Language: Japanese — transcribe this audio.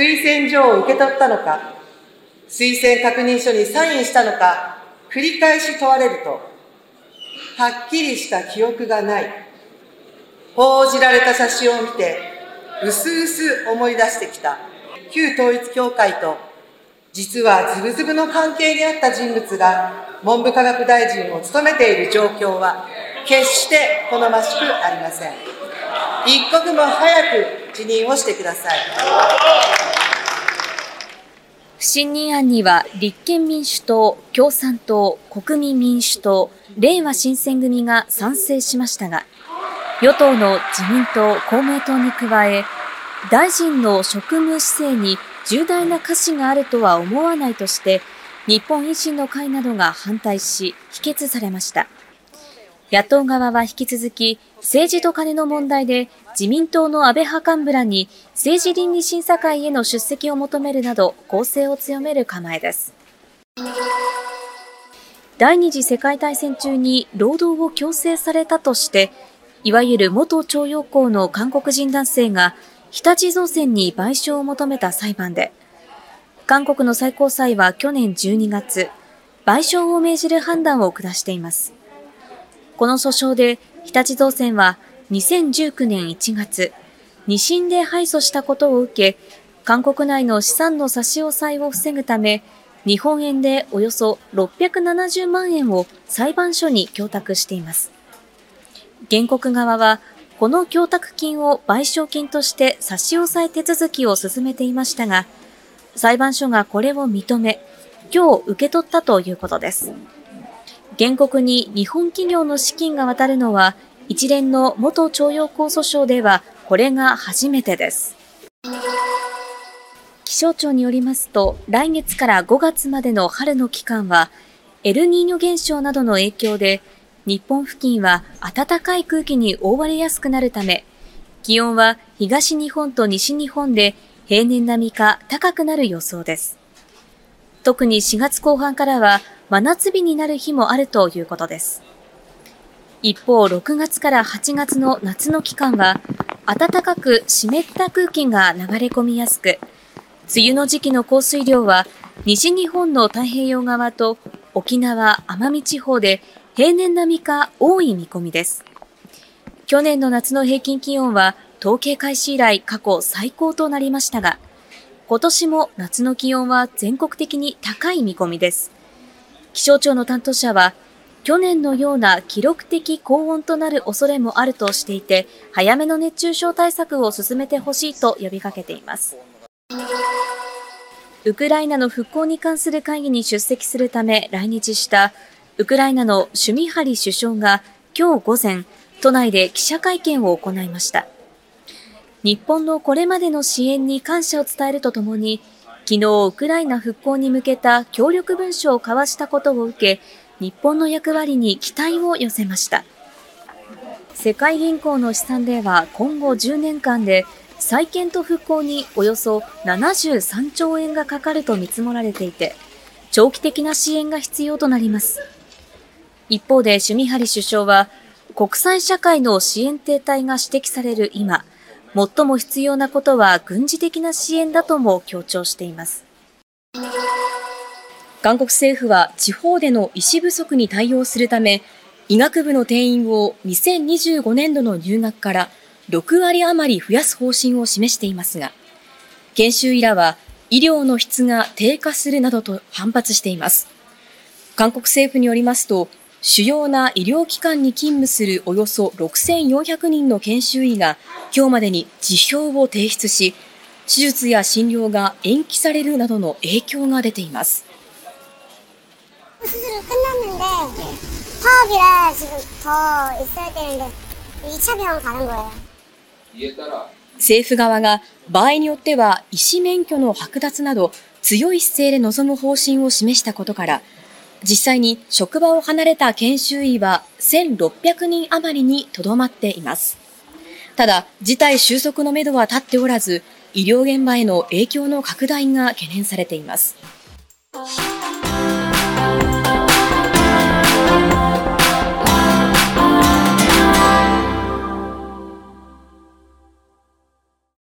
推薦状を受け取ったのか、推薦確認書にサインしたのか、繰り返し問われると、はっきりした記憶がない。報じられた写真を見て、うすうす思い出してきた。旧統一教会と、実はズブズブの関係にあった人物が文部科学大臣を務めている状況は、決して好ましくありません。一刻も早く辞任をしてください。不信任案には立憲民主党、共産党、国民民主党、れいわ新選組が賛成しましたが、与党の自民党、公明党に加え、大臣の職務姿勢に重大な瑕疵があるとは思わないとして、日本維新の会などが反対し、否決されました。野党側は引き続き、政治と金の問題で自民党の安倍派幹部らに政治倫理審査会への出席を求めるなど攻勢を強める構えです。第二次世界大戦中に労働を強制されたとして、いわゆる元徴用工の韓国人男性が日立造船に賠償を求めた裁判で、韓国の最高裁は去年12月、賠償を命じる判断を下しています。この訴訟で日立造船は2019年1月、二審で敗訴したことを受け、韓国内の資産の差し押さえを防ぐため、日本円でおよそ670万円を裁判所に供託しています。原告側は、この供託金を賠償金として差し押さえ手続きを進めていましたが、裁判所がこれを認め、今日受け取ったということです。原告に日本企業の資金が渡るのは、一連の元徴用工訴訟ではこれが初めてです。気象庁によりますと、来月から5月までの春の期間は、エルニーニョ現象などの影響で、日本付近は暖かい空気に覆われやすくなるため、気温は東日本と西日本で平年並みか高くなる予想です。特に4月後半からは真夏日になる日もあるということです。一方、6月から8月の夏の期間は、暖かく湿った空気が流れ込みやすく、梅雨の時期の降水量は、西日本の太平洋側と沖縄・奄美地方で平年並みか多い見込みです。去年の夏の平均気温は統計開始以来過去最高となりましたが、今年も夏の気温は全国的に高い見込みです。気象庁の担当者は、去年のような記録的高温となる恐れもあるとしていて、早めの熱中症対策を進めてほしいと呼びかけています。ウクライナの復興に関する会議に出席するため来日したウクライナのシュミハリ首相が今日午前、都内で記者会見を行いました。日本のこれまでの支援に感謝を伝えるとともに、昨日、ウクライナ復興に向けた協力文書を交わしたことを受け、日本の役割に期待を寄せました。世界銀行の試算では今後10年間で再建と復興におよそ73兆円がかかると見積もられていて、長期的な支援が必要となります。一方で、シュミハリ首相は、国際社会の支援停滞が指摘される今、最も必要なことは軍事的な支援だとも強調しています。韓国政府は地方での医師不足に対応するため、医学部の定員を2025年度の入学から6割余り増やす方針を示していますが、研修医らは医療の質が低下するなどと反発しています。韓国政府によりますと、主要な医療機関に勤務するおよそ6400人の研修医が今日までに辞表を提出し、手術や診療が延期されるなどの影響が出ています。政府側が場合によっては医師免許の剥奪など強い姿勢で臨む方針を示したことから、実際に職場を離れた研修医は1600人余りにとどまっています。ただ、事態収束のめどは立っておらず、医療現場への影響の拡大が懸念されています。